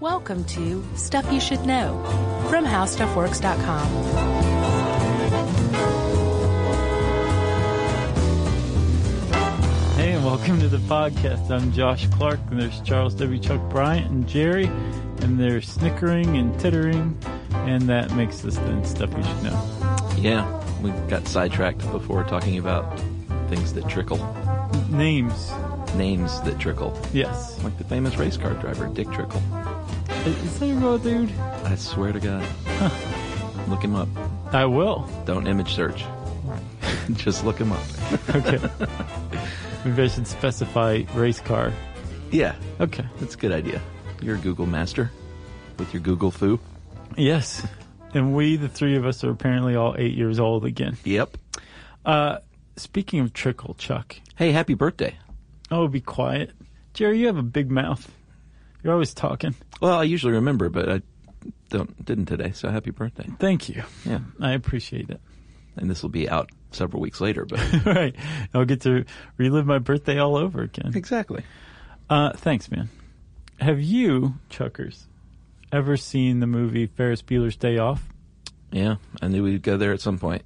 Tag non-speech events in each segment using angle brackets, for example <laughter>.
Welcome to Stuff You Should Know from HowStuffWorks.com. Hey, and welcome to the podcast. I'm Josh Clark, and there's Charles W. Chuck Bryant and Jerry, and they're snickering and tittering, and that makes this then stuff you should know. Yeah, we got sidetracked before talking about things that trickle, Names, names that trickle, yes. like the famous race car driver Dick Trickle. Is that a real dude? I swear to God, look him up. I will. Don't image search. <laughs> Just look him up. Okay. <laughs> Maybe I should specify race car. Yeah, Okay. that's a good idea. You're a Google master with your Google fu. Yes. And we, the three of us, are apparently all eight years old again. Yep. Uh, speaking of trickle, Chuck. Hey, happy birthday. Oh, be quiet. Jerry, you have a big mouth. You're always talking. Well, I usually remember, but I don't didn't today. So happy birthday. Thank you. Yeah, I appreciate it. and this will be out several weeks later, but <laughs> right. I'll get to relive my birthday all over again. exactly. Uh, thanks, man. Have you, Chuckers, ever seen the movie Ferris Bueller's Day Off? Yeah, I knew we'd go there at some point.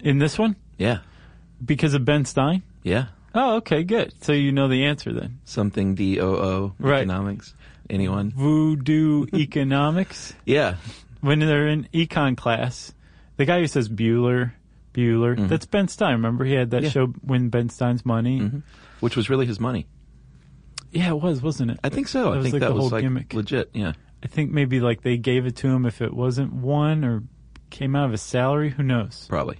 In this one? Yeah, Because of Ben Stein? yeah. Oh, okay, good. So you know the answer then. Something D O O Right. economics. Anyone? Voodoo <laughs> economics. Yeah, When they're in econ class, the guy who says Bueller, Bueller, that's Ben Stein. Remember he had that Mm-hmm. Yeah. show, Win Ben Stein's Money? hmm which was really his money. Yeah, it was, wasn't it? I think so. That I think like that was whole like gimmick. legit. Yeah. I think maybe like they gave it to him if it wasn't one or came out of his salary. Who knows? Probably.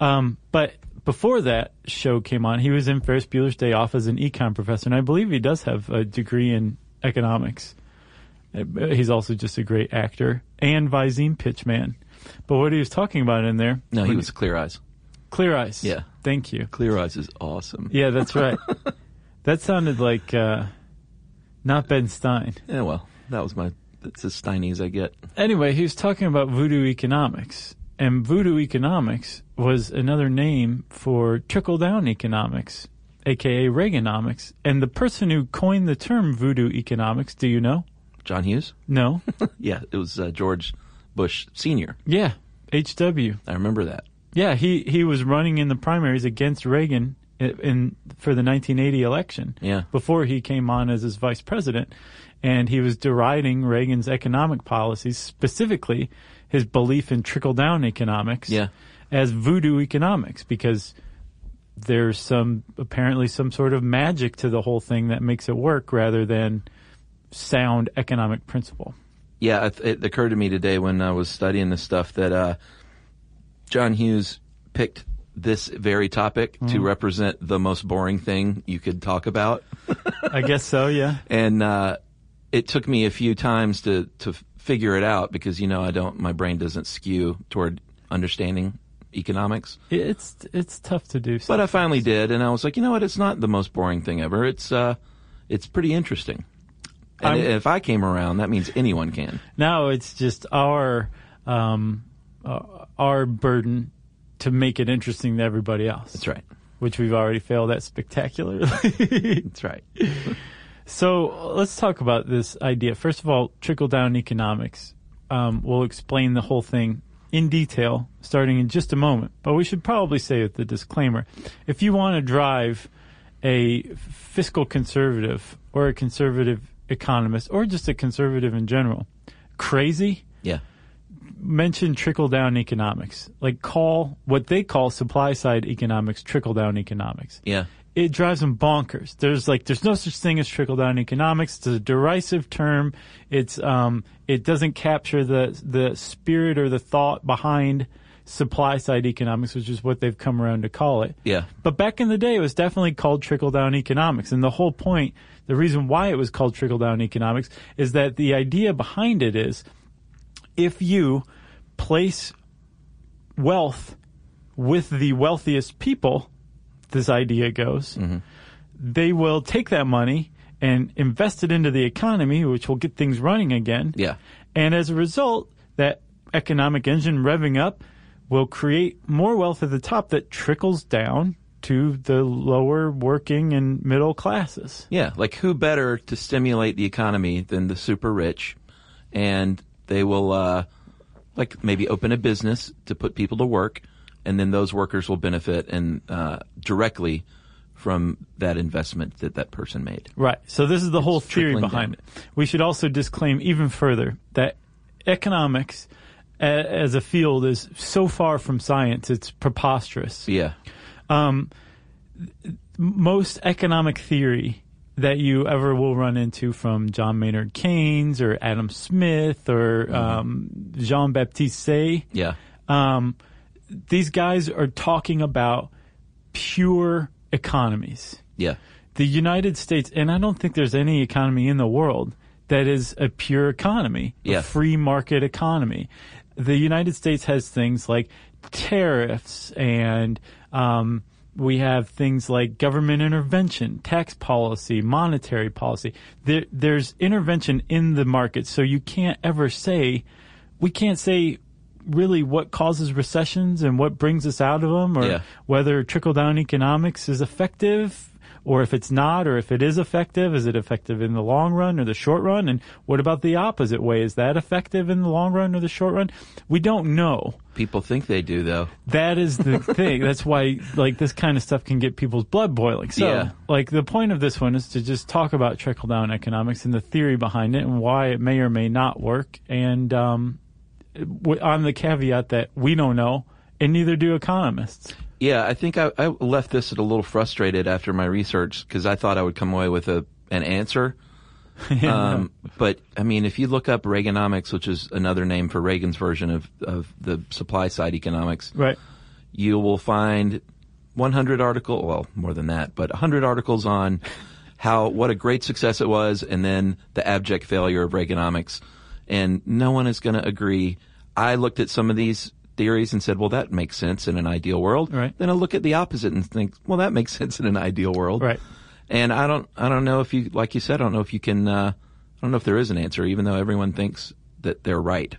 Um, but before that show came on, he was in Ferris Bueller's Day Off as an econ professor, and I believe he does have a degree in economics. Uh, He's also just a great actor and Visine pitchman. But what he was talking about in there, No, he was Clear Eyes. Clear Eyes. Yeah. thank you. Clear Eyes is awesome. Yeah, that's right. <laughs> that sounded like uh, not Ben Stein. Yeah, well, that was my. That's as Steiny as I get. Anyway, he was talking about voodoo economics. And voodoo economics was another name for trickle down economics, aka Reaganomics. And the person who coined the term voodoo economics, do you know? John Hughes. No? <laughs> Yeah, it was uh, George Bush Senior. yeah, HW. I remember that. Yeah, he, he was running in the primaries against Reagan in, in for the 1980 election. Yeah. Before he came on as his vice president, and he was deriding Reagan's economic policies, specifically his belief in trickle down economics. Yeah. As voodoo economics, because there's some apparently some sort of magic to the whole thing that makes it work rather than sound economic principle. Yeah, it, it occurred to me today when I was studying this stuff that uh, John Hughes picked this very topic to Mm-hmm. represent the most boring thing you could talk about. <laughs> I guess so, yeah. and uh, it took me a few times to to figure it out because you know I don't my brain doesn't skew toward understanding economics. It's it's tough to do. But I finally did, and I was like, you know what? It's not the most boring thing ever. It's uh, it's pretty interesting. And I'm- if I came around, that means anyone can. Now it's just our um, uh, our burden to make it interesting to everybody else. That's right. Which we've already failed at spectacularly. <laughs> That's right. so let's talk about this idea. First of all, trickle down economics. Um, we'll explain the whole thing in detail starting in just a moment. But we should probably say with the disclaimer, if you want to drive a fiscal conservative or a conservative economist or just a conservative in general crazy, Yeah. mention trickle down economics. Like call what they call supply side economics trickle down economics. Yeah. It drives them bonkers. There's like there's no such thing as trickle down economics. It's a derisive term. It's um it doesn't capture the the spirit or the thought behind supply side economics, which is what they've come around to call it. Yeah. But back in the day, it was definitely called trickle down economics. And the whole point, the reason why it was called trickle down economics is that the idea behind it is if you place wealth with the wealthiest people, this idea goes, they will take that money and invest it into the economy, which will get things running again. Yeah. And as a result, that economic engine revving up will create more wealth at the top that trickles down to the lower working and middle classes. Yeah, like who better to stimulate the economy than the super rich? And they will, uh, like maybe open a business to put people to work, and then those workers will benefit and uh, directly from that investment that that person made. Right. So this is the whole theory behind down. it. We should also disclaim even further that economics as a field is so far from science, it's preposterous. Yeah, Most economic theory that you ever will run into from John Maynard Keynes or Adam Smith or Mm-hmm. um, Jean Baptiste Say, yeah, um, these guys are talking about pure economies. yeah, the United States, and I don't think there's any economy in the world that is a pure economy, Yeah. a free market economy. The United States has things like tariffs and, um, we have things like government intervention, tax policy, monetary policy. There, there's intervention in the market, so you can't ever say, we can't say really what causes recessions and what brings us out of them, or Yeah. whether trickle down economics is effective or if it's not, or if it is effective, is it effective in the long run or the short run? And what about the opposite way? Is that effective in the long run or the short run? We don't know. people think they do though. That is the <laughs> thing. That's why, like, this kind of stuff can get people's blood boiling. So, Yeah. like, the point of this one is to just talk about trickle down economics and the theory behind it and why it may or may not work. And, um, on the caveat that we don't know, and neither do economists. Yeah, I think I, I left this a little frustrated after my research because I thought I would come away with a an answer. <laughs> um, but I mean, if you look up Reaganomics, which is another name for Reagan's version of, of the supply side economics, Right. you will find 100 article, well, more than that, but 100 articles on how what a great success it was, and then the abject failure of Reaganomics, and no one is going to agree. I looked at some of these theories and said, well, that makes sense in an ideal world. Right. Then I look at the opposite and think, well, that makes <laughs> sense in an ideal world. Right. And I don't, I don't know if you, like you said, I don't know if you can, uh, I don't know if there is an answer, even though everyone thinks that they're right.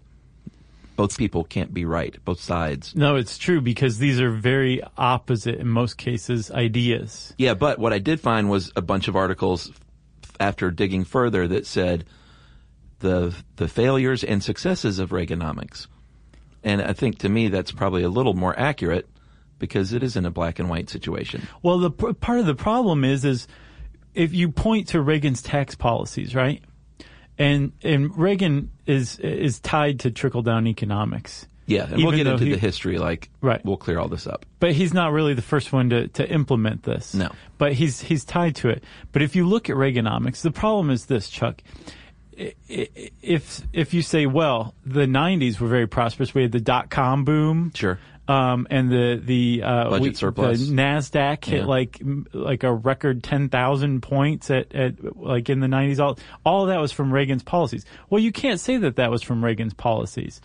Both people can't be right, both sides. No, it's true because these are very opposite in most cases ideas. Yeah, but what I did find was a bunch of articles after digging further that said the the failures and successes of Reaganomics. And I think to me that's probably a little more accurate because it isn't a black and white situation. Well, the p- part of the problem is, is if you point to Reagan's tax policies, right? And and Reagan is is tied to trickle down economics. Yeah, and we'll get into he- the history like Right. we'll clear all this up. But he's not really the first one to, to implement this. No. But he's he's tied to it. But if you look at Reaganomics, the problem is this, Chuck. If if you say, well, the '90s were very prosperous, we had the dot com boom, Sure. um, and the the uh, Budget we- surplus. the Nasdaq hit Yeah. like like a record ten thousand points at, at like in the '90s. All all of that was from Reagan's policies. Well, you can't say that that was from Reagan's policies.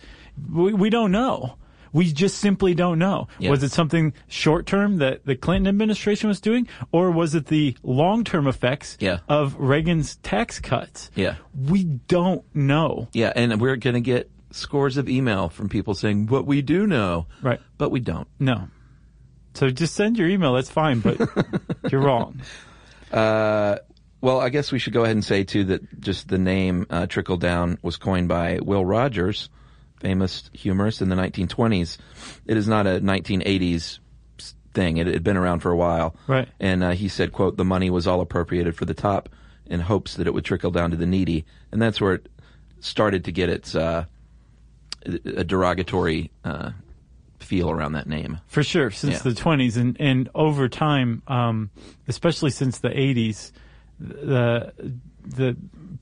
We, we don't know. We just simply don't know. Yeah. Was it something short term that the Clinton administration was doing, or was it the long term effects Yeah. of Reagan's tax cuts? Yeah. We don't know. Yeah, and we're going to get scores of email from people saying what we do know, Right. but we don't. No. So just send your email. That's fine, but <laughs> you're wrong. Well, I guess we should go ahead and say too that just the name uh, trickle down was coined by Will Rogers, famous humorist in the 1920s. It is not a 1980s thing. It had been around for a while. Right. And uh, he said, "quote The money was all appropriated for the top in hopes that it would trickle down to the needy," and that's where it started to get its uh, a derogatory uh, feel around that name. For sure, since Yeah. the 20s and, and over time, um, especially since the 80s, the the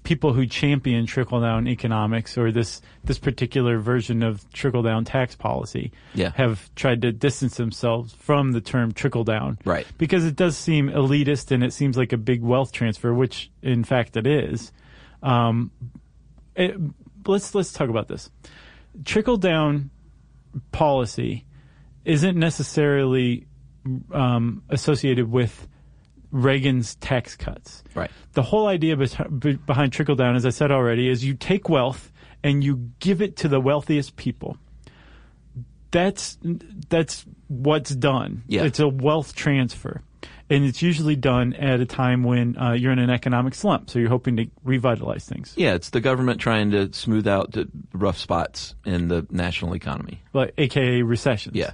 people who champion trickle down economics or this this particular version of trickle down tax policy Yeah. have tried to distance themselves from the term trickle down. Right. Because it does seem elitist and it seems like a big wealth transfer, which in fact it is. Um, it, let's let's talk about this. Trickle down policy isn't necessarily um, associated with Reagan's tax cuts. Right. The whole idea beh- be- behind trickle down, as I said already, is you take wealth and you give it to the wealthiest people. That's that's what's done. Yeah. It's a wealth transfer. And it's usually done at a time when uh, you're in an economic slump. So you're hoping to revitalize things, Yeah, it's the government trying to smooth out the rough spots in the national economy. like AKA recessions. Yeah.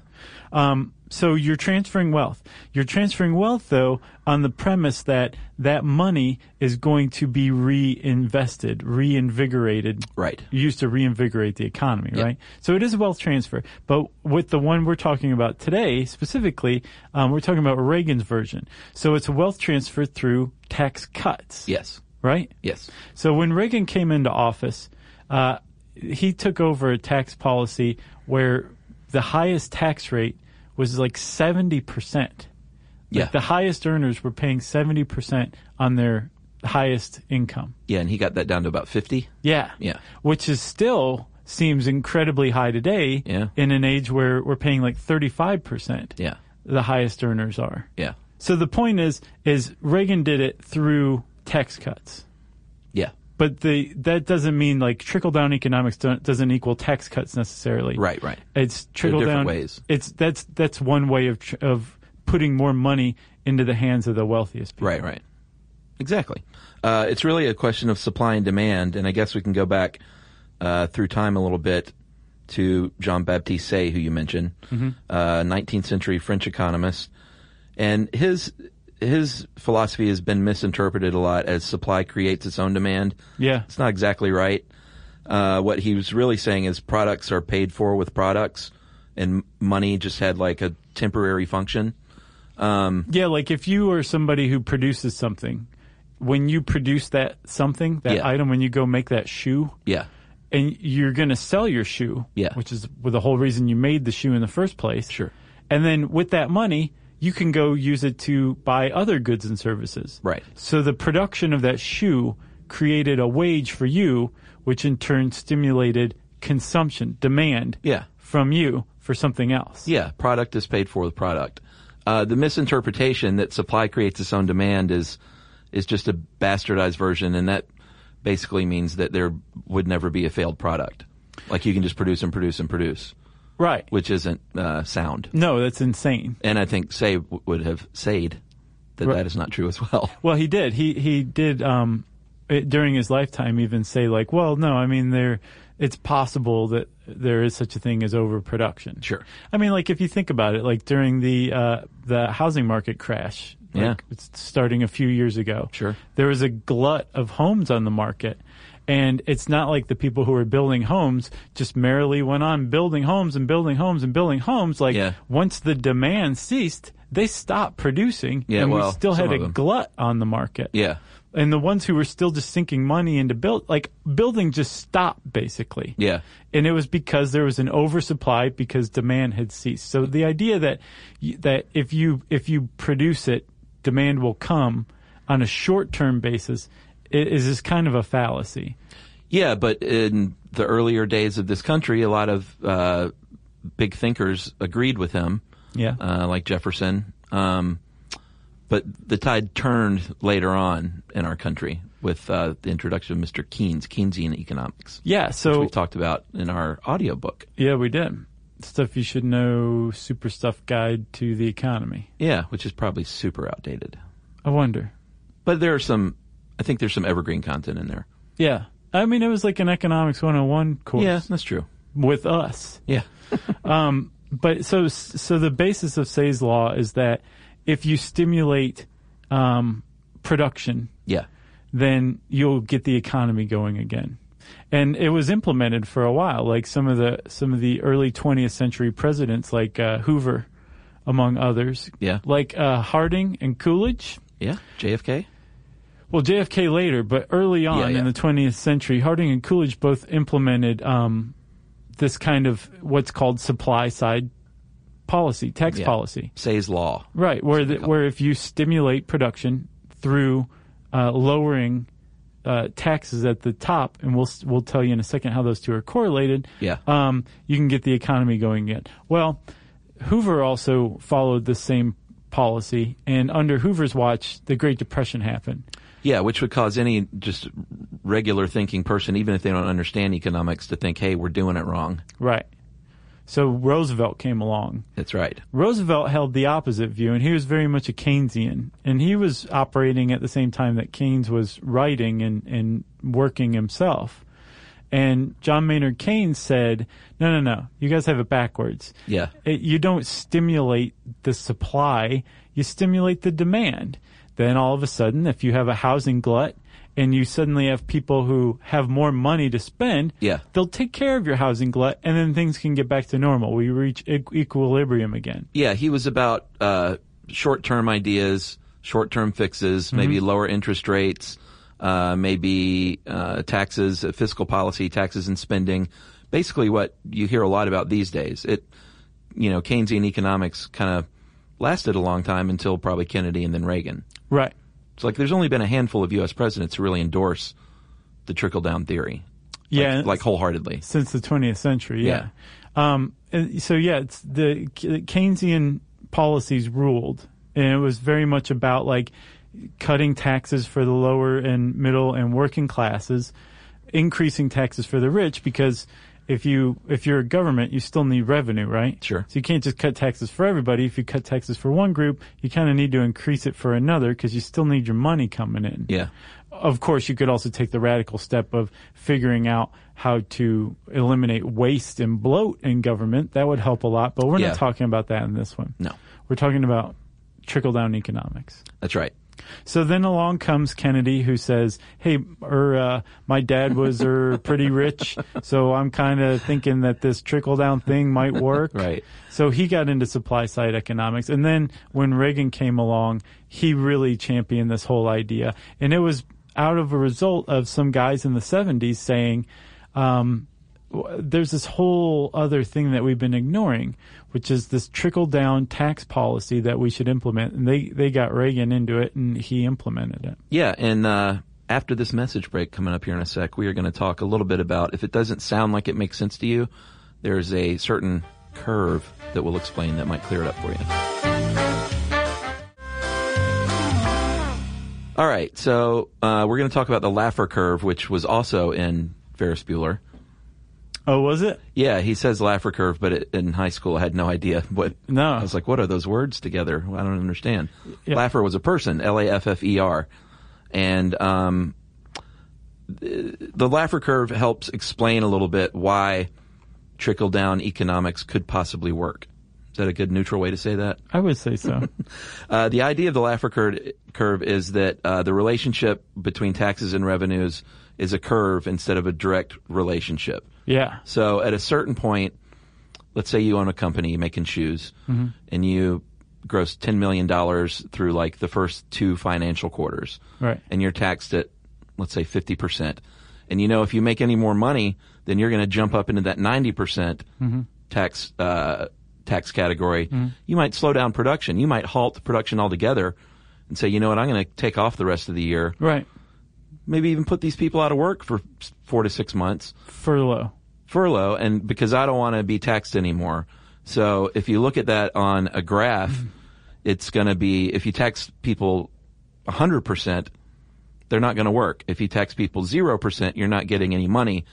Um, so you're transferring wealth. You're transferring wealth, though, on the premise that that money is going to be reinvested, reinvigorated, Right. used to reinvigorate the economy, Yeah. right? So it is a wealth transfer. But with the one we're talking about today, specifically, um, we're talking about Reagan's version. So it's a wealth transfer through tax cuts, Yes. right? Yes. So when Reagan came into office, uh, he took over a tax policy where the highest tax rate was like 70%. Yeah. The highest earners were paying 70% on their highest income. Yeah, and he got that down to about 50. Yeah. Yeah. Which is still seems incredibly high today Yeah. in an age where we're paying like 35%. Yeah. The highest earners are. Yeah. So the point is is Reagan did it through tax cuts. But the that doesn't mean like trickle down economics don't, doesn't equal tax cuts necessarily. Right, right. It's trickle down ways. It's that's that's one way of tr- of putting more money into the hands of the wealthiest people. Right, right. Exactly. Uh, it's really a question of supply and demand, and I guess we can go back uh, through time a little bit to Jean Baptiste Say, who you mentioned, uh, 19th century French economist, and his his philosophy has been misinterpreted a lot as supply creates its own demand. Yeah. It's not exactly right. Uh, what he was really saying is products are paid for with products, and money just had like a temporary function. Yeah, like if you are somebody who produces something, when you produce that something, that Yeah. item, when you go make that shoe, Yeah. and you're going to sell your shoe, Yeah. which is the whole reason you made the shoe in the first place. Sure. And then with that money, you can go use it to buy other goods and services. Right. So the production of that shoe created a wage for you, which in turn stimulated consumption, demand Yeah. from you for something else. Yeah, product is paid for with product. Uh, the misinterpretation that supply creates its own demand is is just a bastardized version, and that basically means that there would never be a failed product. Like you can just produce and produce and produce, Right. which isn't uh, sound. No, that's insane. And I think Say would have said that Right. that is not true as well. <laughs> Well, he did. He he did um, it, during his lifetime even say like, well, no, I mean there. It's possible that there is such a thing as overproduction. Sure. I mean, like if you think about it, like during the uh, the housing market crash, like, Yeah. it's starting a few years ago. Sure. there was a glut of homes on the market. And it's not like the people who were building homes just merrily went on building homes and building homes and building homes. Like Yeah. once the demand ceased, they stopped producing, Yeah, and well, we still had a glut on the market. Yeah, And the ones who were still just sinking money into build, like building just stopped basically. yeah, And it was because there was an oversupply because demand had ceased. So the idea that, that if you, if you produce it, demand will come on a short term basis is this kind of a fallacy. yeah. But in the earlier days of this country, a lot of uh, big thinkers agreed with him. Yeah. uh, like Jefferson. Um, but the tide turned later on in our country with uh, the introduction of Mr. Keynes, Keynesian economics, yeah. which So we've talked about in our audiobook. yeah, we did stuff you should know. Super stuff guide to the economy. Yeah, which is probably super outdated. I wonder. But there are some, I think there's some evergreen content in there. Yeah. I mean, it was like an economics 101 course Yeah, that's true. with us. Yeah. <laughs> But so, so the basis of Say's law is that if you stimulate um, production, Yeah. then you'll get the economy going again. And it was implemented for a while, like some of the some of the early 20th century presidents, like uh, Hoover, among others. Yeah. Like uh, Harding and Coolidge. Yeah. JFK? Well, JFK later, but early on Yeah, yeah. in the 20th century, Harding and Coolidge both implemented um, this kind of what's called supply side policy, tax Yeah. policy. Say's Law. Right, where the, where if you stimulate production through uh, lowering uh, taxes at the top, and we'll we'll tell you in a second how those two are correlated. Yeah. um, you can get the economy going again. Well, Hoover also followed the same policy, and under Hoover's watch, the Great Depression happened. Yeah, which would cause any just regular thinking person, even if they don't understand economics, to think, hey, we're doing it wrong. Right. So Roosevelt came along. That's right. Roosevelt held the opposite view, and he was very much a Keynesian. And he was operating at the same time that Keynes was writing and, and working himself. And John Maynard Keynes said, no, no, no, you guys have it backwards. Yeah. It, you don't stimulate the supply, you stimulate the demand. Then all of a sudden, if you have a housing glut and you suddenly have people who have more money to spend, Yeah. they'll take care of your housing glut and then things can get back to normal. We reach e- equilibrium again. Yeah, he was about uh, short-term ideas, short-term fixes, maybe lower interest rates, uh, maybe uh, taxes, uh, fiscal policy, taxes and spending. Basically, what you hear a lot about these days. It, you know, Keynesian economics kind of lasted a long time until probably Kennedy and then Reagan. Right. It's like there's only been a handful of U.S. presidents who really endorse the trickle-down theory. Yeah. like, like wholeheartedly. since the 20th century. Yeah. Um, so yeah, it's the Keynesian policies ruled, and it was very much about like cutting taxes for the lower and middle and working classes, increasing taxes for the rich because if you if you're a government, you still need revenue, right? Sure. So you can't just cut taxes for everybody. If you cut taxes for one group, you kind of need to increase it for another because you still need your money coming in Yeah. of course, you could also take the radical step of figuring out how to eliminate waste and bloat in government. That would help a lot, but we're Yeah. not talking about that in this one. No. We're talking about trickle down economics. That's right. So then along comes Kennedy who says, Hey, er, uh, my dad was er, pretty rich, so I'm kind of thinking that this trickle down thing might work. Right. So he got into supply side economics. And then when Reagan came along, he really championed this whole idea. And it was out of a result of some guys in the 70s saying, um, there's this whole other thing that we've been ignoring, which is this trickle down tax policy that we should implement. And they, they got Reagan into it and he implemented it. Yeah, and uh, after this message break coming up here in a sec, we are going to talk a little bit about if it doesn't sound like it makes sense to you, there's a certain curve that we'll explain that might clear it up for you. All right, so uh, we're going to talk about the Laffer curve, which was also in Ferris Bueller. Oh, was it? Yeah, he says Laffer curve, but it, in high school I had no idea <laughs> what. No. I was like, what are those words together? I don't understand. Yeah. Laffer was a person, L A F F E R, and um, the, the Laffer curve helps explain a little bit why trickle down economics could possibly work. Is that a good neutral way to say that? I would say so. <laughs> Uh, the idea of the Laffer curve, curve is that uh, the relationship between taxes and revenues is a curve instead of a direct relationship. Yeah. So at a certain point, let's say you own a company making shoes mm-hmm. and you gross $10 million through like the first two financial quarters. Right. And you're taxed at, let's say 50%. And you know, if you make any more money, then you're going to jump up into that 90% mm-hmm. tax, uh, tax category. Mm-hmm. You might slow down production. You might halt production altogether and say, you know what, I'm going to take off the rest of the year. Right. Maybe even put these people out of work for four to six months Furlough. furlough and because I don't want to be taxed anymore. So if you look at that on a graph, it's going to be if you tax people 100%, they're not going to work. If you tax people 0%, you're not getting any money.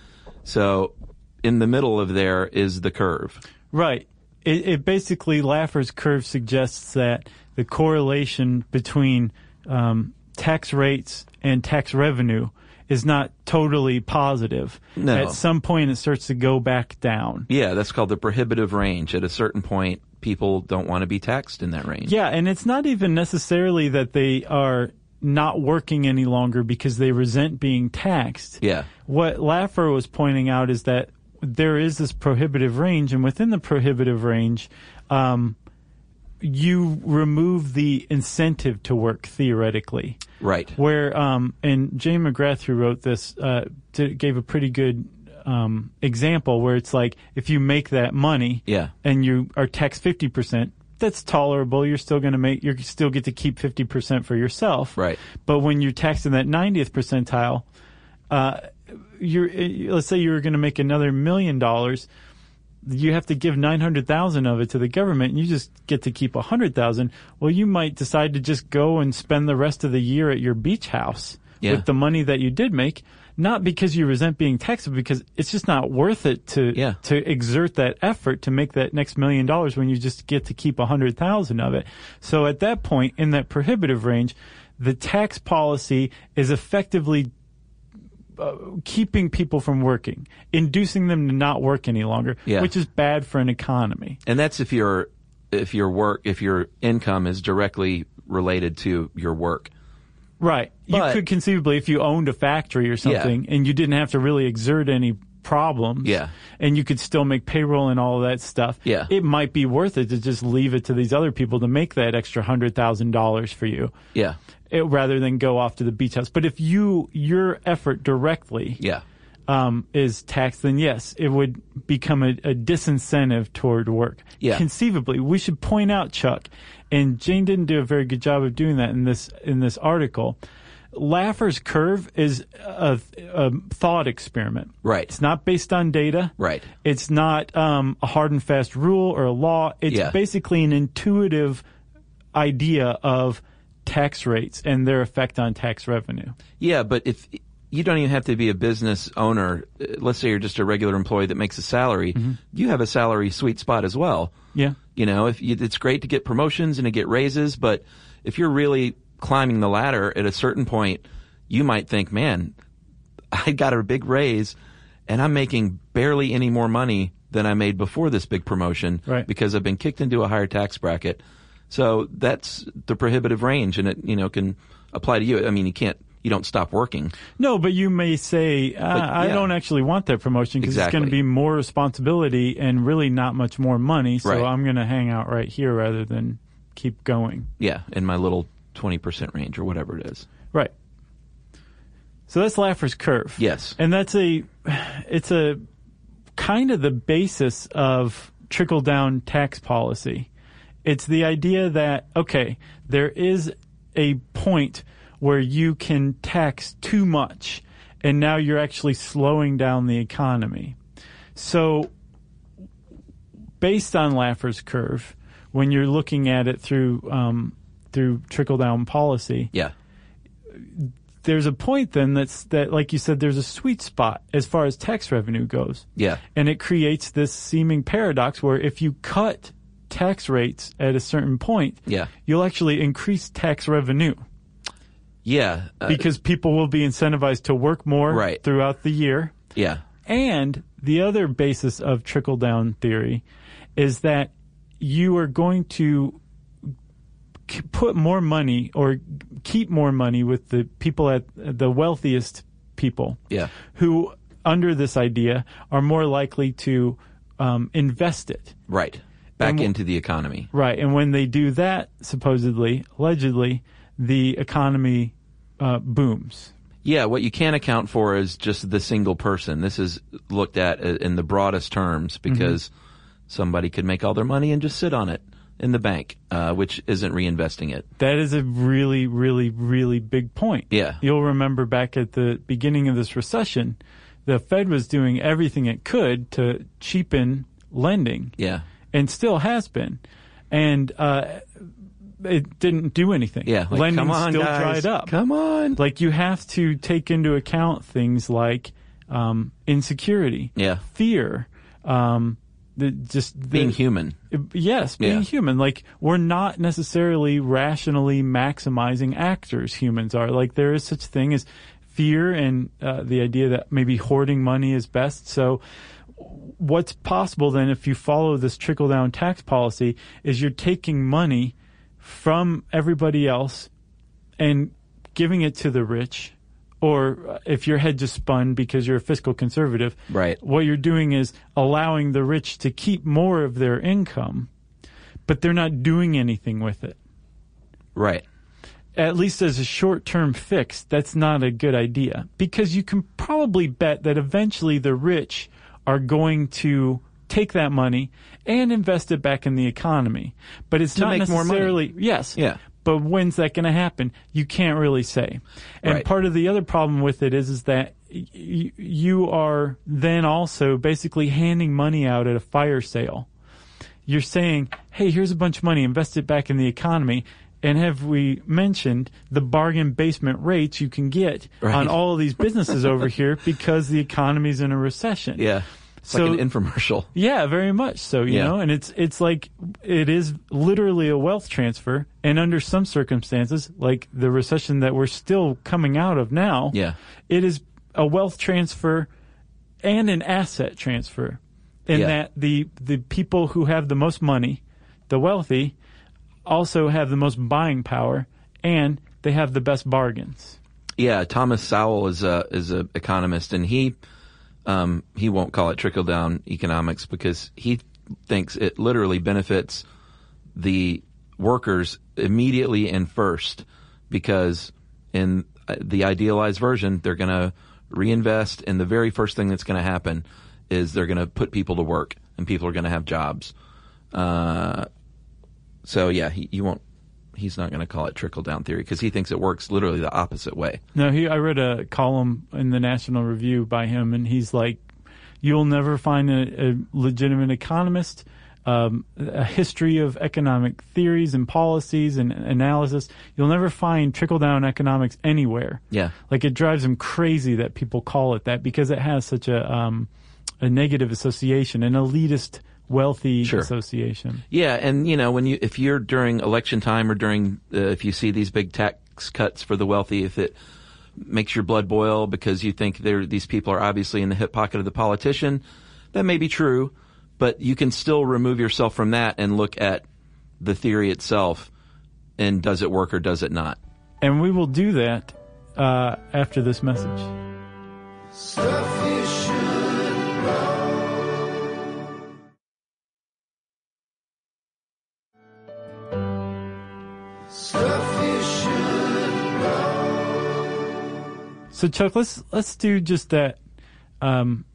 So in the middle of there is the curve. Right. It, it basically Laffer's curve suggests that the correlation between um, tax rates and tax revenue is not totally positive. No. At some point, it starts to go back down. Yeah, that's called the prohibitive range. At a certain point, people don't want to be taxed in that range. Yeah, and it's not even necessarily that they are not working any longer because they resent being taxed. Yeah. What Laffer was pointing out is that there is this prohibitive range, and within the prohibitive range, um, you remove the incentive to work theoretically. Right. Where, um, and Jane McGrath, who wrote this, uh, did, gave a pretty good um, example where it's like if you make that money Yeah. and you are taxed 50%, that's tolerable. You're still going to make, you still get to keep 50% for yourself. Right. But when you're taxed in that 90th percentile, uh, you're, let's say you were going to make another million dollars, you have to give 900,000 of it to the government and you just get to keep 100,000. Well, you might decide to just go and spend the rest of the year at your beach house Yeah. with the money that you did make. not because you resent being taxed, but because it's just not worth it to Yeah. to exert that effort to make that next million dollars when you just get to keep a hundred thousand of it. So at that point, in that prohibitive range, the tax policy is effectively uh, keeping people from working, inducing them to not work any longer, Yeah. which is bad for an economy. And that's if your if your work if your income is directly related to your work. Right. You could conceivably, if you owned a factory or something, and you didn't have to really exert any problems, Yeah. and you could still make payroll and all of that stuff, Yeah. it might be worth it to just leave it to these other people to make that extra hundred thousand dollars for you, Yeah. It, rather than go off to the beach house. But if you your effort directly Yeah. um, is taxed, then yes, it would become a, a disincentive toward work. Yeah. Conceivably, we should point out, Chuck, and Jane didn't do a very good job of doing that in this in this article. Laffer's curve is a, a thought experiment. Right. It's not based on data. Right. It's not um, a hard and fast rule or a law. It's Yeah. basically an intuitive idea of tax rates and their effect on tax revenue. Yeah, but if you don't even have to be a business owner, uh, let's say you're just a regular employee that makes a salary, you have a salary sweet spot as well. Yeah. You know, if you, it's great to get promotions and to get raises, but if you're really climbing the ladder at a certain point, you might think, man, <laughs> I got a big raise and I'm making barely any more money than I made before this big promotion Right. because I've been kicked into a higher tax bracket. So that's the prohibitive range and it, you know, can apply to you. I mean, you can't, you don't stop working. No, but you may say, uh, I yeah. don't actually want that promotion because it's going to be more responsibility and really not much more money. So Right. I'm going to hang out right here rather than keep going. Yeah. In my little 20% range or whatever it is. Right. So that's Laffer's curve. Yes. And that's a, it's a kind of the basis of trickle down tax policy. It's the idea that, okay, there is a point where you can tax too much and now you're actually slowing down the economy. So based on Laffer's curve, when you're looking at it through, um, through trickle down policy, Yeah. there's a point then that's that like you said there's a sweet spot as far as tax revenue goes Yeah. and it creates this seeming paradox where if you cut tax rates at a certain point Yeah. you'll actually increase tax revenue Yeah. Uh, because people will be incentivized to work more Right. throughout the year yeah. and the other basis of trickle down theory is that you are going to put more money or keep more money with the people at the wealthiest people Yeah. who under this idea are more likely to um, invest it Right. Back And into the economy. right and when they do that supposedly allegedly the economy uh, booms Yeah, what you can't account for is just the single person. This is looked at in the broadest terms because somebody could make all their money and just sit on it in the bank, uh, which isn't reinvesting it. That is a really, really, really big point. Yeah. You'll remember back at the beginning of this recession, the Fed was doing everything it could to cheapen lending Yeah. And still has been. And, uh, it didn't do anything. Yeah. Like, Lending come on, still guys. dried up. Come on. Like you have to take into account things like, um, insecurity. Yeah. Fear. Um, the, just the, Being human. Yes, being Yeah. human. Like we're not necessarily rationally maximizing actors. Humans are like there is such thing as fear and uh, the idea that maybe hoarding money is best. So what's possible then if you follow this trickle down tax policy is you're taking money from everybody else and giving it to the rich or if your head just spun because you're a fiscal conservative Right. what you're doing is allowing the rich to keep more of their income but they're not doing anything with it Right. at least as a short-term fix that's not a good idea because you can probably bet that eventually the rich are going to take that money and invest it back in the economy but it's To not make more money. necessarily yes Yeah. but when's that going to happen? You can't really say. And Right. part of the other problem with it is, is that y- you are then also basically handing money out at a fire sale. You're saying, hey, here's a bunch of money, invest it back in the economy. And have we mentioned the bargain basement rates you can get Right. on all of these businesses over <laughs> here because the economy's in a recession? Yeah. It's So- like an infomercial. Yeah, very much so, you Yeah. know, and it's it's like it is literally a wealth transfer and under some circumstances, like the recession that we're still coming out of now, Yeah. it is a wealth transfer and an asset transfer. In Yeah. that the the people who have the most money, the wealthy, also have the most buying power and they have the best bargains. Yeah, Thomas Sowell is a is a economist, and he um, he won't call it trickle down economics because he thinks it literally benefits the workers immediately and first because in uh, the idealized version they're going to reinvest and the very first thing that's going to happen is they're going to put people to work and people are going to have jobs. Uh, so yeah, he, you won't. He's not going to call it trickle down theory because he thinks it works literally the opposite way. No, he. I read a column in the National Review by him, and he's like, "You'll never find a, a legitimate economist, um, a history of economic theories and policies and analysis. You'll never find trickle down economics anywhere. Yeah. like it drives him crazy that people call it that because it has such a um, a negative association, an elitist, wealthy Sure. association. Yeah, and you know when you if you're during election time or during uh, if you see these big tax cuts for the wealthy, if it makes your blood boil because you think they're, these people are obviously in the hip pocket of the politician, that may be true, but you can still remove yourself from that and look at the theory itself and does it work or does it not? And we will do that uh, after this message. So Chuck, let's let's do just that um,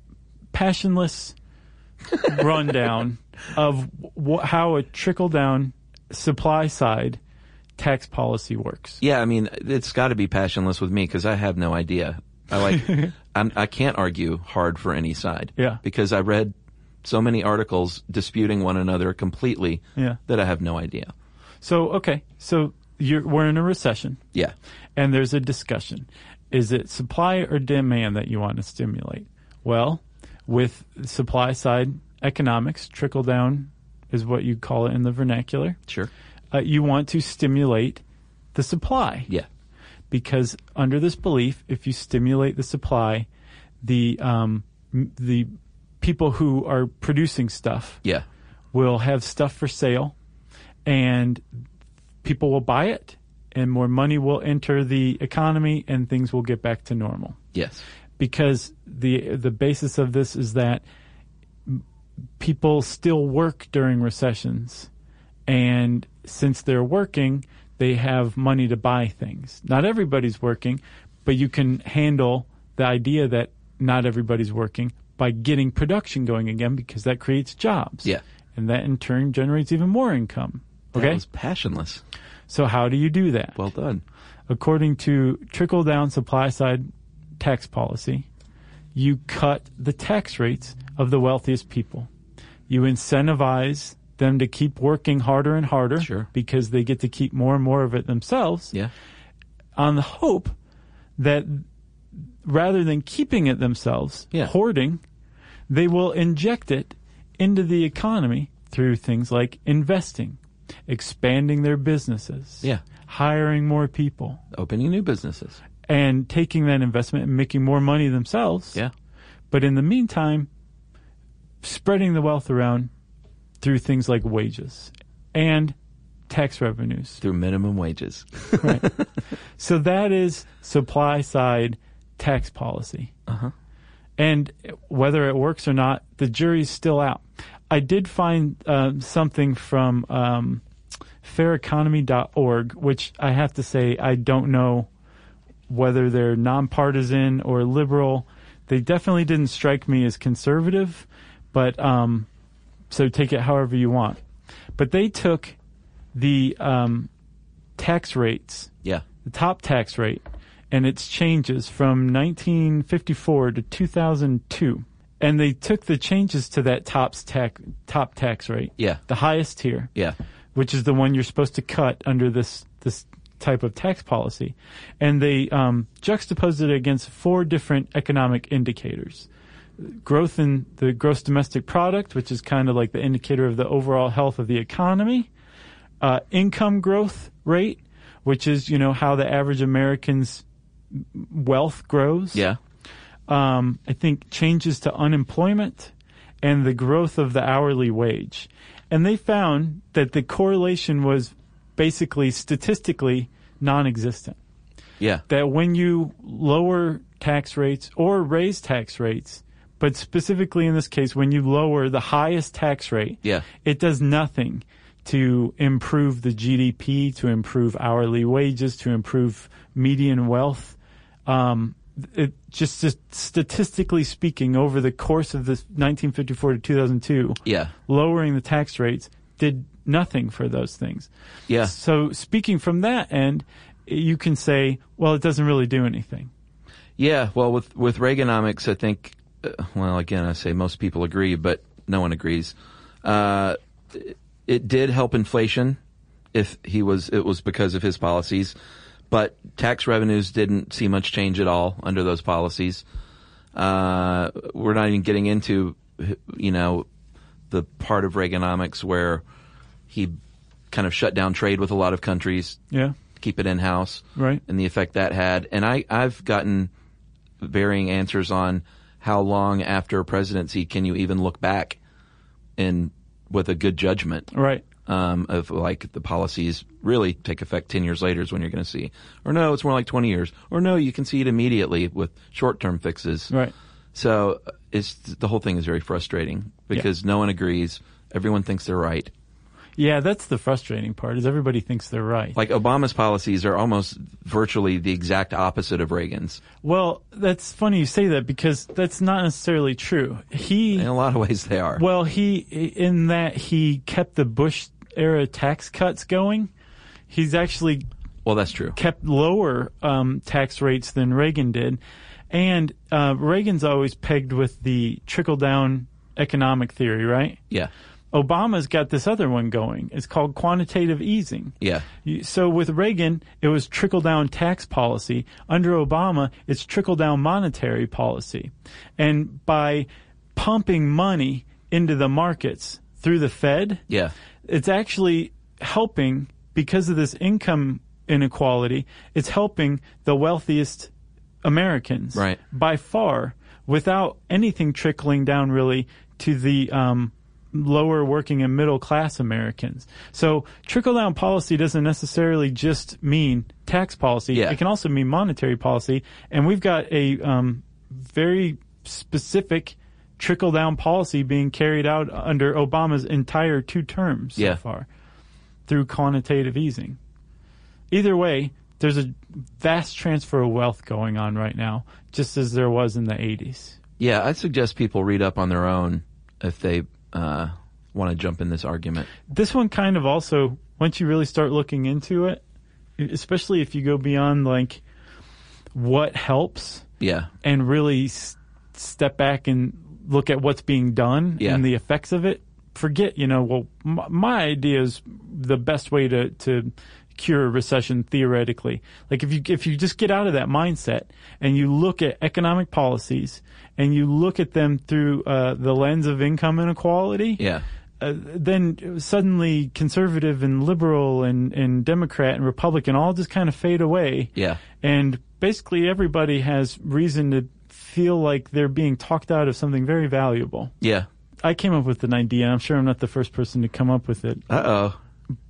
passionless <laughs> rundown of wh- how a trickle down supply side tax policy works. Yeah, I mean, it's got to be passionless with me because I have no idea. I like, <laughs> I'm, I can't argue hard for any side. Yeah. Because I read so many articles disputing one another completely. Yeah. That I have no idea. So okay, so you're we're in a recession Yeah. and there's a discussion. Is it supply or demand that you want to stimulate? Well, with supply side economics, trickle down is what you call it in the vernacular. Sure. Uh, you want to stimulate the supply. Yeah. because under this belief, if you stimulate the supply, the um, the people who are producing stuff Yeah. will have stuff for sale, and people will buy it, and more money will enter the economy, and things will get back to normal. Yes. Because the the basis of this is that people still work during recessions, and since they're working, they have money to buy things. Not everybody's working, but you can handle the idea that not everybody's working by getting production going again because that creates jobs. Yeah. And that in turn generates even more income. That Okay. was passionless. So how do you do that? Well done. according to trickle down supply side tax policy, you cut the tax rates of the wealthiest people. You incentivize them to keep working harder and harder Sure. because they get to keep more and more of it themselves Yeah. on the hope that rather than keeping it themselves, Yeah. hoarding, they will inject it into the economy through things like investing, expanding their businesses, Yeah. hiring more people, Opening new businesses. and taking that investment and making more money themselves. Yeah. But in the meantime, spreading the wealth around through things like wages and tax revenues. Through minimum wages. <laughs> So that is supply side tax policy. Uh-huh. And whether it works or not, the jury's still out. I did find uh, something from um, faireconomy.org, which I have to say I don't know whether they're nonpartisan or liberal. They definitely didn't strike me as conservative, but um, so take it however you want. But they took the um, tax rates Yeah. the top tax rate and its changes from 1954 to 2002 and they took the changes to that top's tax top tax rate Yeah. the highest tier Yeah. Which is the one you're supposed to cut under this this type of tax policy, and they um, juxtaposed it against four different economic indicators: growth in the gross domestic product, which is kind of like the indicator of the overall health of the economy, uh, income growth rate, which is you know how the average American's wealth grows. Yeah. Um, I think changes to unemployment and the growth of the hourly wage. And they found that the correlation was basically statistically non existent. Yeah. That when you lower tax rates or raise tax rates, but specifically in this case, when you lower the highest tax rate, Yeah. it does nothing to improve the GDP, to improve hourly wages, to improve median wealth. Um, it just, just statistically speaking, over the course of this 1954 to 2002, Yeah. lowering the tax rates did nothing for those things. Yeah. So speaking from that end, you can say, well, it doesn't really do anything. Yeah, well, with with Reaganomics, I think, uh, well, again, I say most people agree, but no one agrees. Uh, it- it did help inflation if he was it was because of his policies, but tax revenues didn't see much change at all under those policies. Uh, we're not even getting into, you know, the part of Reaganomics where he kind of shut down trade with a lot of countries, Yeah. keep it in house Right. and the effect that had. And I, I've gotten varying answers on how long after a presidency can you even look back and with a good judgment Right. Um, of like the policies really take effect 10 years later is when you're going to see. Or no, it's more like 20 years. Or no, you can see it immediately with short-term fixes. Right. So uh, it's the whole thing is very frustrating because no one agrees. Everyone thinks they're right. Yeah, that's the frustrating part is everybody thinks they're right. Like Obama's policies are almost virtually the exact opposite of Reagan's. well, that's funny you say that because that's not necessarily true. He In a lot of ways, they are. Well, he in that he kept the Bush era tax cuts going. He's actually Well, that's true. kept lower um, tax rates than Reagan did, and uh, Reagan's always pegged with the trickle down economic theory, right? Yeah. Obama's got this other one going. It's called quantitative easing. Yeah. So with Reagan, it was trickle down tax policy. Under Obama, it's trickle down monetary policy. And by pumping money into the markets through the Fed, Yeah. It's actually helping because of this income inequality. It's helping the wealthiest Americans Right. by far without anything trickling down really to the um, lower working and middle class Americans. So trickle down policy doesn't necessarily just mean tax policy. Yeah. It can also mean monetary policy. And we've got a um, very specific trickle down policy being carried out under Obama's entire two terms Yeah. so far through quantitative easing. Either way, there's a vast transfer of wealth going on right now, just as there was in the 80s. Yeah. I suggest people read up on their own if they uh, want to jump in this argument. This one kind of also, once you really start looking into it, especially if you go beyond like what helps Yeah. and really s- step back and look at what's being done Yeah. and the effects of it, forget, you know, well, m- my idea is the best way to, to cure a recession theoretically. Like if you, if you just get out of that mindset and you look at economic policies and you look at them through uh, the lens of income inequality, Yeah. uh, then suddenly conservative and liberal and, and Democrat and Republican all just kind of fade away. Yeah. And basically everybody has reason to feel like they're being talked out of something very valuable. Yeah. I came up with an idea, and I'm sure I'm not the first person to come up with it. Uh oh.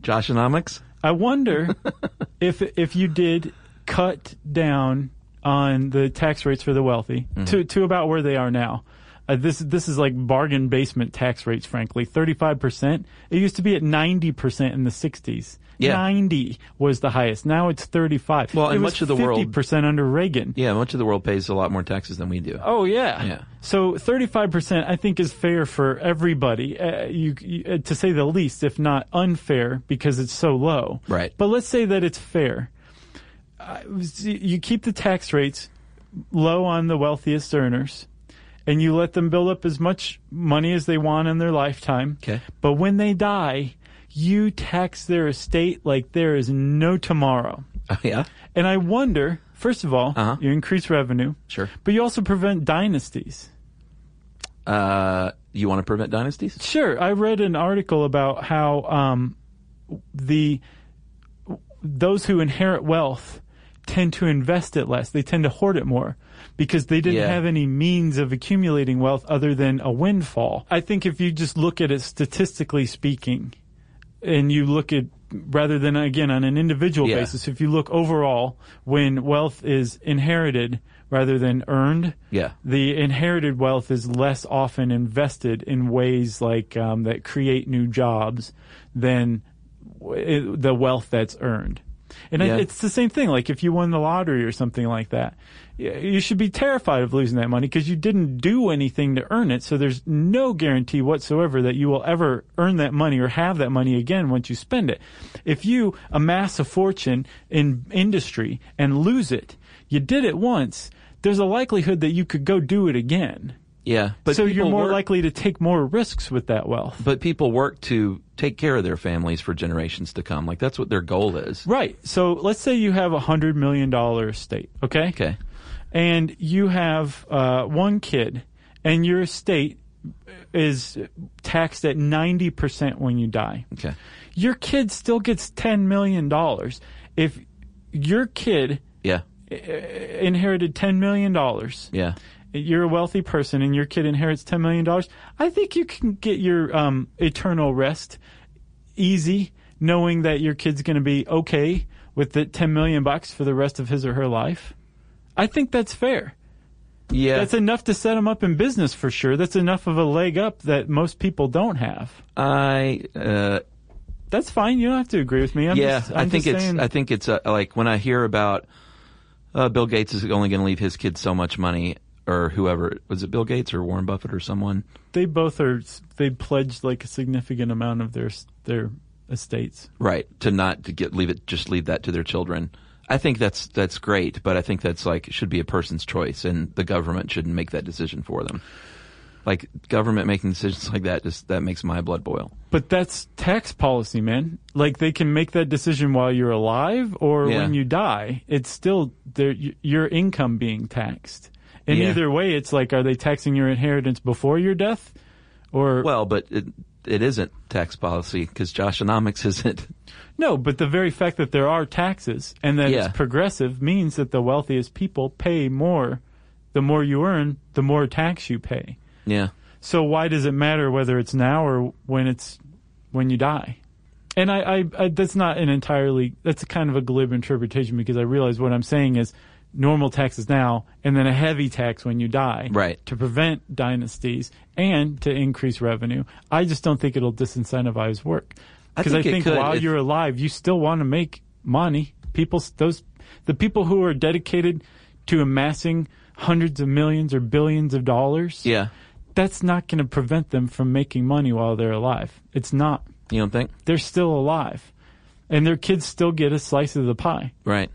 Joshonomics? I wonder <laughs> if if you did cut down on the tax rates for the wealthy to to about where they are now. Uh, this this is like bargain basement tax rates. Frankly, thirty five percent. It used to be at ninety percent in the sixties. Yeah. Ninety was the highest. Now it's thirty five. Well, it and much of the world- fifty percent under Reagan. Yeah. Much of the world pays a lot more taxes than we do. Oh yeah. Yeah. So 35% I think is fair for everybody. Uh, you, you uh, to say the least, if not unfair because it's so low. Right. But let's say that it's fair. Uh, you keep the tax rates low on the wealthiest earners and you let them build up as much money as they want in their lifetime. Okay. But when they die, you tax their estate like there is no tomorrow. <laughs> Oh, yeah. And I wonder, first of all, Uh-huh. you increase revenue, Sure. but you also prevent dynasties. Uh, you want to prevent dynasties? Sure, I read an article about how um, the those who inherit wealth tend to invest it less. They tend to hoard it more because they didn't Yeah. have any means of accumulating wealth other than a windfall. I think if you just look at it statistically speaking, and you look at rather than again on an individual Yeah. basis, if you look overall, when wealth is inherited rather than earned, Yeah. the inherited wealth is less often invested in ways like um, that create new jobs than w- the wealth that's earned. And it- it's the same thing. Like if you won the lottery or something like that, you should be terrified of losing that money because you didn't do anything to earn it. So there's no guarantee whatsoever that you will ever earn that money or have that money again once you spend it. If you amass a fortune in industry and lose it, you did it once. There's a likelihood that you could go do it again. Yeah. But so you're more work- likely to take more risks with that wealth. But people work to take care of their families for generations to come. Like that's what their goal is. Right. So let's say you have a hundred million dollar estate. Okay. Okay. And you have uh, one kid, and your estate is taxed at ninety percent when you die. Okay. Your kid still gets ten million dollars. If your kid Yeah. inherited ten million dollars, Yeah. you're a wealthy person and your kid inherits $10 million, I think you can get your um, eternal rest easy knowing that your kid's going to be okay with the 10 million bucks for the rest of his or her life. I think that's fair. Yeah. That's enough to set them up in business for sure. That's enough of a leg up that most people don't have. I uh, That's fine. You don't have to agree with me. I'm yeah, just, I think it's saying- I think it's uh, like when I hear about uh, Bill Gates is only going to leave his kids so much money, or whoever was it, Bill Gates or Warren Buffett or someone. they both are. They pledged like a significant amount of their their estates. Right. To not to get leave it just leave that to their children. I think that's that's great, but I think that's like should be a person's choice and the government shouldn't make that decision for them. Like government making decisions like that just that makes my blood boil. But that's tax policy, man. Like they can make that decision while you're alive or Yeah. when you die. It's still their, your income being taxed. And Yeah. either way, it's like, are they taxing your inheritance before your death? Or Well, but it it isn't tax policy because Joshonomics isn't. no, but the very fact that there are taxes and that Yeah. it's progressive means that the wealthiest people pay more. The more you earn, the more tax you pay. Yeah. So why does it matter whether it's now or when it's when you die? And I, I, I that's not an entirely that's a kind of a glib interpretation because I realize what I'm saying is normal taxes now and then a heavy tax when you die Right. to prevent dynasties and to increase revenue. I just don't think it'll disincentivize work I because I think it think, while you're alive you still want to make money. People those the people who are dedicated to amassing hundreds of millions or billions of dollars Yeah. that's not going to prevent them from making money while they're alive. It's not. You don't think? They're still alive. And their kids still get a slice of the pie. Right.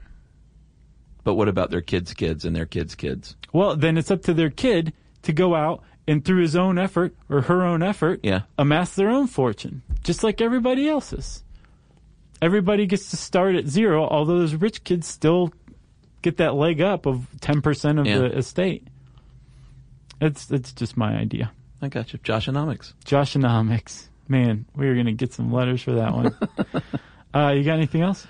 But what about their kids' kids and their kids' kids? Well, then it's up to their kid to go out and through his own effort or her own effort, Yeah. amass their own fortune, just like everybody else's. Everybody gets to start at zero, although those rich kids still get that leg up of 10% of Yeah. the estate. It's, it's just my idea. I got you. Joshonomics. Joshonomics. Man, we're going to get some letters for that one. <laughs> uh, you got anything else?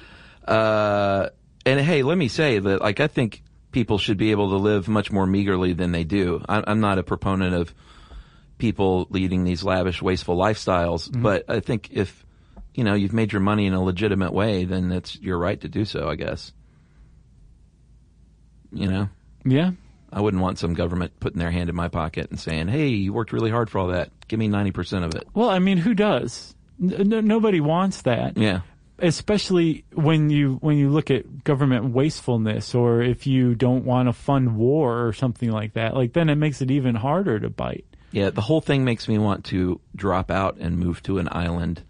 Uh, and hey, let me say that, like, I think people should be able to live much more meagerly than they do. I, I'm not a proponent of people leading these lavish, wasteful lifestyles, mm-hmm. but I think if, you know, you've made your money in a legitimate way, then it's your right to do so, I guess. You know? Yeah. I wouldn't want some government putting their hand in my pocket and saying, "Hey, you worked really hard for all that. Give me ninety percent of it." Well, I mean, who does? N- n- nobody wants that. Yeah, Especially when you when you look at government wastefulness, or if you don't want to fund war or something like that. Like then it makes it even harder to bite. yeah. The whole thing makes me want to drop out and move to an island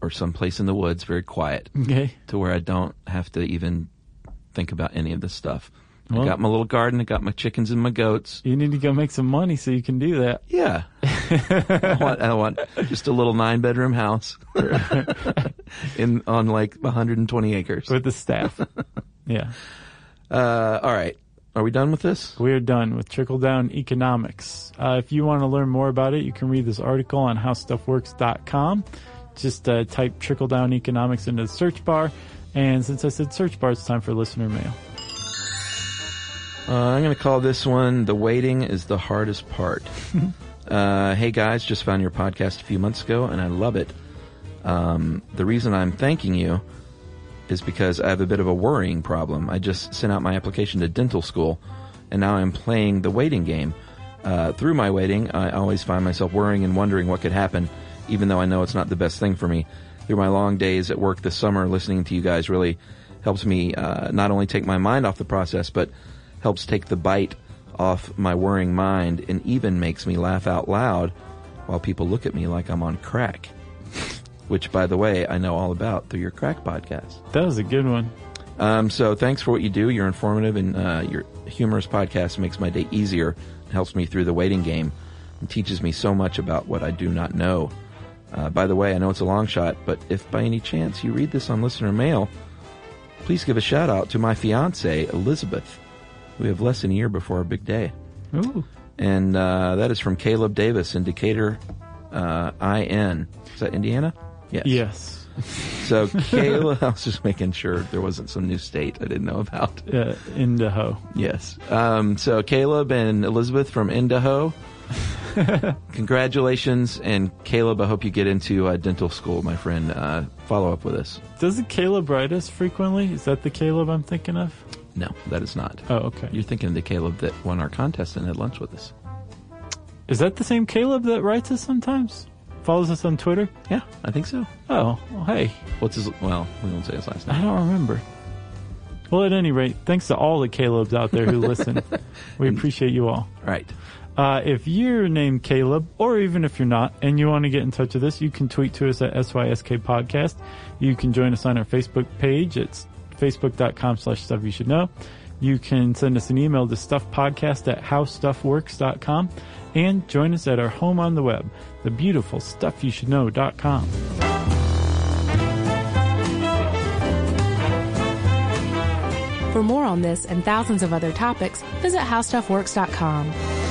or someplace in the woods, very quiet, Okay. to where I don't have to even think about any of this stuff. I got my little garden. I got my chickens and my goats. You need to go make some money so you can do that. Yeah, I want, I want just a little nine bedroom house <laughs> in on like 120 acres. with the staff. <laughs> yeah. Uh, all right, are we done with this? We're done with trickle down economics. Uh, if you want to learn more about it, you can read this article on howstuffworks.com. Just uh, type trickle down economics into the search bar. And since I said search bar, it's time for listener mail. Uh, I'm going to call this one "The Waiting is the Hardest Part." <laughs> uh, hey guys, just found your podcast a few months ago, and I love it. Um, the reason I'm thanking you is because I have a bit of a worrying problem. I just sent out my application to dental school, and now I'm playing the waiting game. Uh, through my waiting, I always find myself worrying and wondering what could happen, even though I know it's not the best thing for me. Through my long days at work this summer, listening to you guys really helps me uh, not only take my mind off the process, but helps take the bite off my worrying mind and even makes me laugh out loud while people look at me like I'm on crack. <laughs> Which, by the way, I know all about through your crack podcast. That was a good one. Um, so thanks for what you do. You're informative and uh, your humorous podcast makes my day easier helps me through the waiting game and teaches me so much about what I do not know. Uh, by the way, I know it's a long shot, but if by any chance you read this on listener mail, please give a shout out to my fiance Elizabeth. We have less than a year before our big day, Ooh. and uh, that is from Caleb Davis in Decatur, uh, IN. Is that Indiana? Yes. Yes. <laughs> So Caleb, <laughs> I was just making sure there wasn't some new state I didn't know about. Uh, Indaho. Yes. Um, so Caleb and Elizabeth from Idaho. <laughs> Congratulations, and Caleb, I hope you get into uh, dental school, my friend. Uh, follow up with us. Doesn't Caleb write us frequently? Is that the Caleb I'm thinking of? No, that is not. Oh, okay. You're thinking of the Caleb that won our contest and had lunch with us. Is that the same Caleb that writes us sometimes? Follows us on Twitter? Yeah, I think so. Oh, well, hey, What's his? Well, we won't say his last name. I don't remember. Well, at any rate, thanks to all the Calebs out there who listen. <laughs> we appreciate you all. Right. Uh, if you're named Caleb, or even if you're not, and you want to get in touch with us, you can tweet to us at SYSK Podcast. You can join us on our Facebook page. It's facebook.com slash stuff you should know. You can send us an email to stuffpodcast at howstuffworks.com and join us at our home on the web, the beautiful. For more on this and thousands of other topics, visit howstuffworks.com.